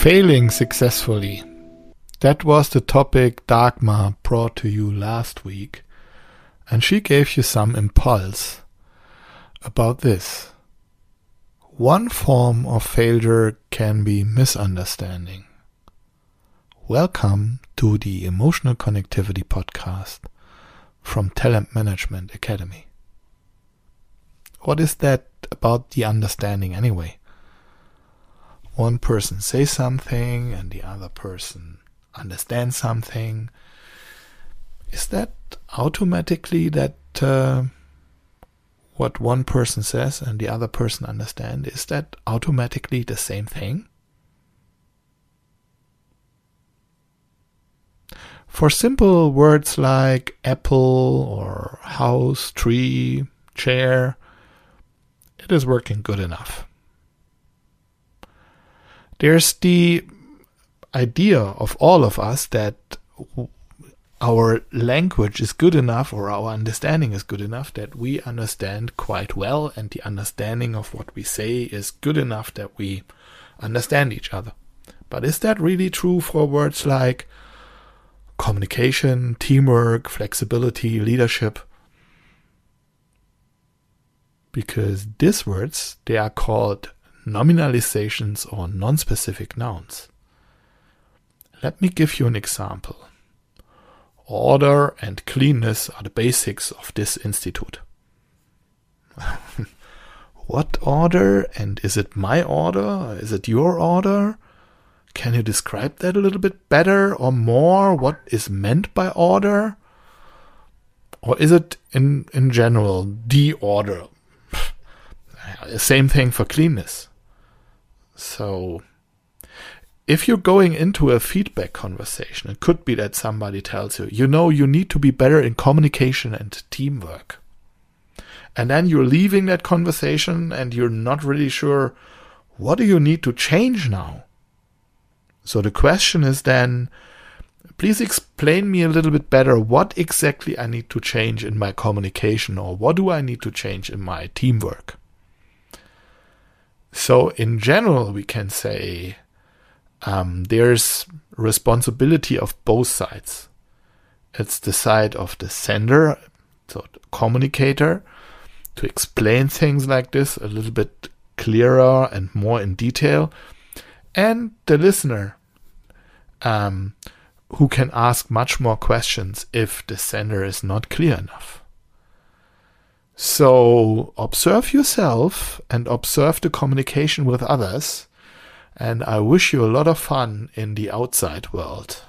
Failing successfully. That was the topic Dagmar brought to you last week, and she gave you some impulse about this. One form of failure can be misunderstanding. Welcome to the Emotional Connectivity Podcast from Talent Management Academy. What is that about the understanding anyway? One person says something and the other person understands something, is that automatically that uh, what one person says and the other person understand is that automatically the same thing? For simple words like apple or house, tree, chair, it is working good enough. There's the idea of all of us that our language is good enough or our understanding is good enough that we understand quite well and the understanding of what we say is good enough that we understand each other. But is that really true for words like communication, teamwork, flexibility, leadership? Because these words, they are called nominalizations or non-specific nouns. Let me give you an example. Order and cleanness are the basics of this institute. what order? And is it my order? Is it your order? Can you describe that a little bit better or more? What is meant by order? Or is it in, in general the order? Same thing for cleanness. So if you're going into a feedback conversation, it could be that somebody tells you, you know, you need to be better in communication and teamwork. And then you're leaving that conversation and you're not really sure what do you need to change now? So the question is then, please explain me a little bit better what exactly I need to change in my communication or what do I need to change in my teamwork? So, in general, we can say um, there's responsibility of both sides. It's the side of the sender, so the communicator, to explain things like this a little bit clearer and more in detail, and the listener, um, who can ask much more questions if the sender is not clear enough. So observe yourself and observe the communication with others. And I wish you a lot of fun in the outside world.